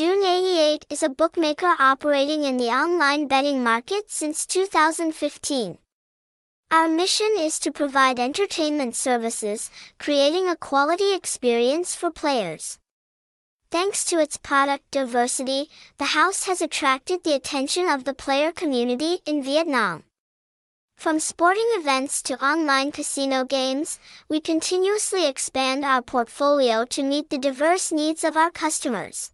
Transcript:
Jun88 is a bookmaker operating in the online betting market since 2015. Our mission is to provide entertainment services, creating a quality experience for players. Thanks to its product diversity, the house has attracted the attention of the player community in Vietnam. From sporting events to online casino games, we continuously expand our portfolio to meet the diverse needs of our customers.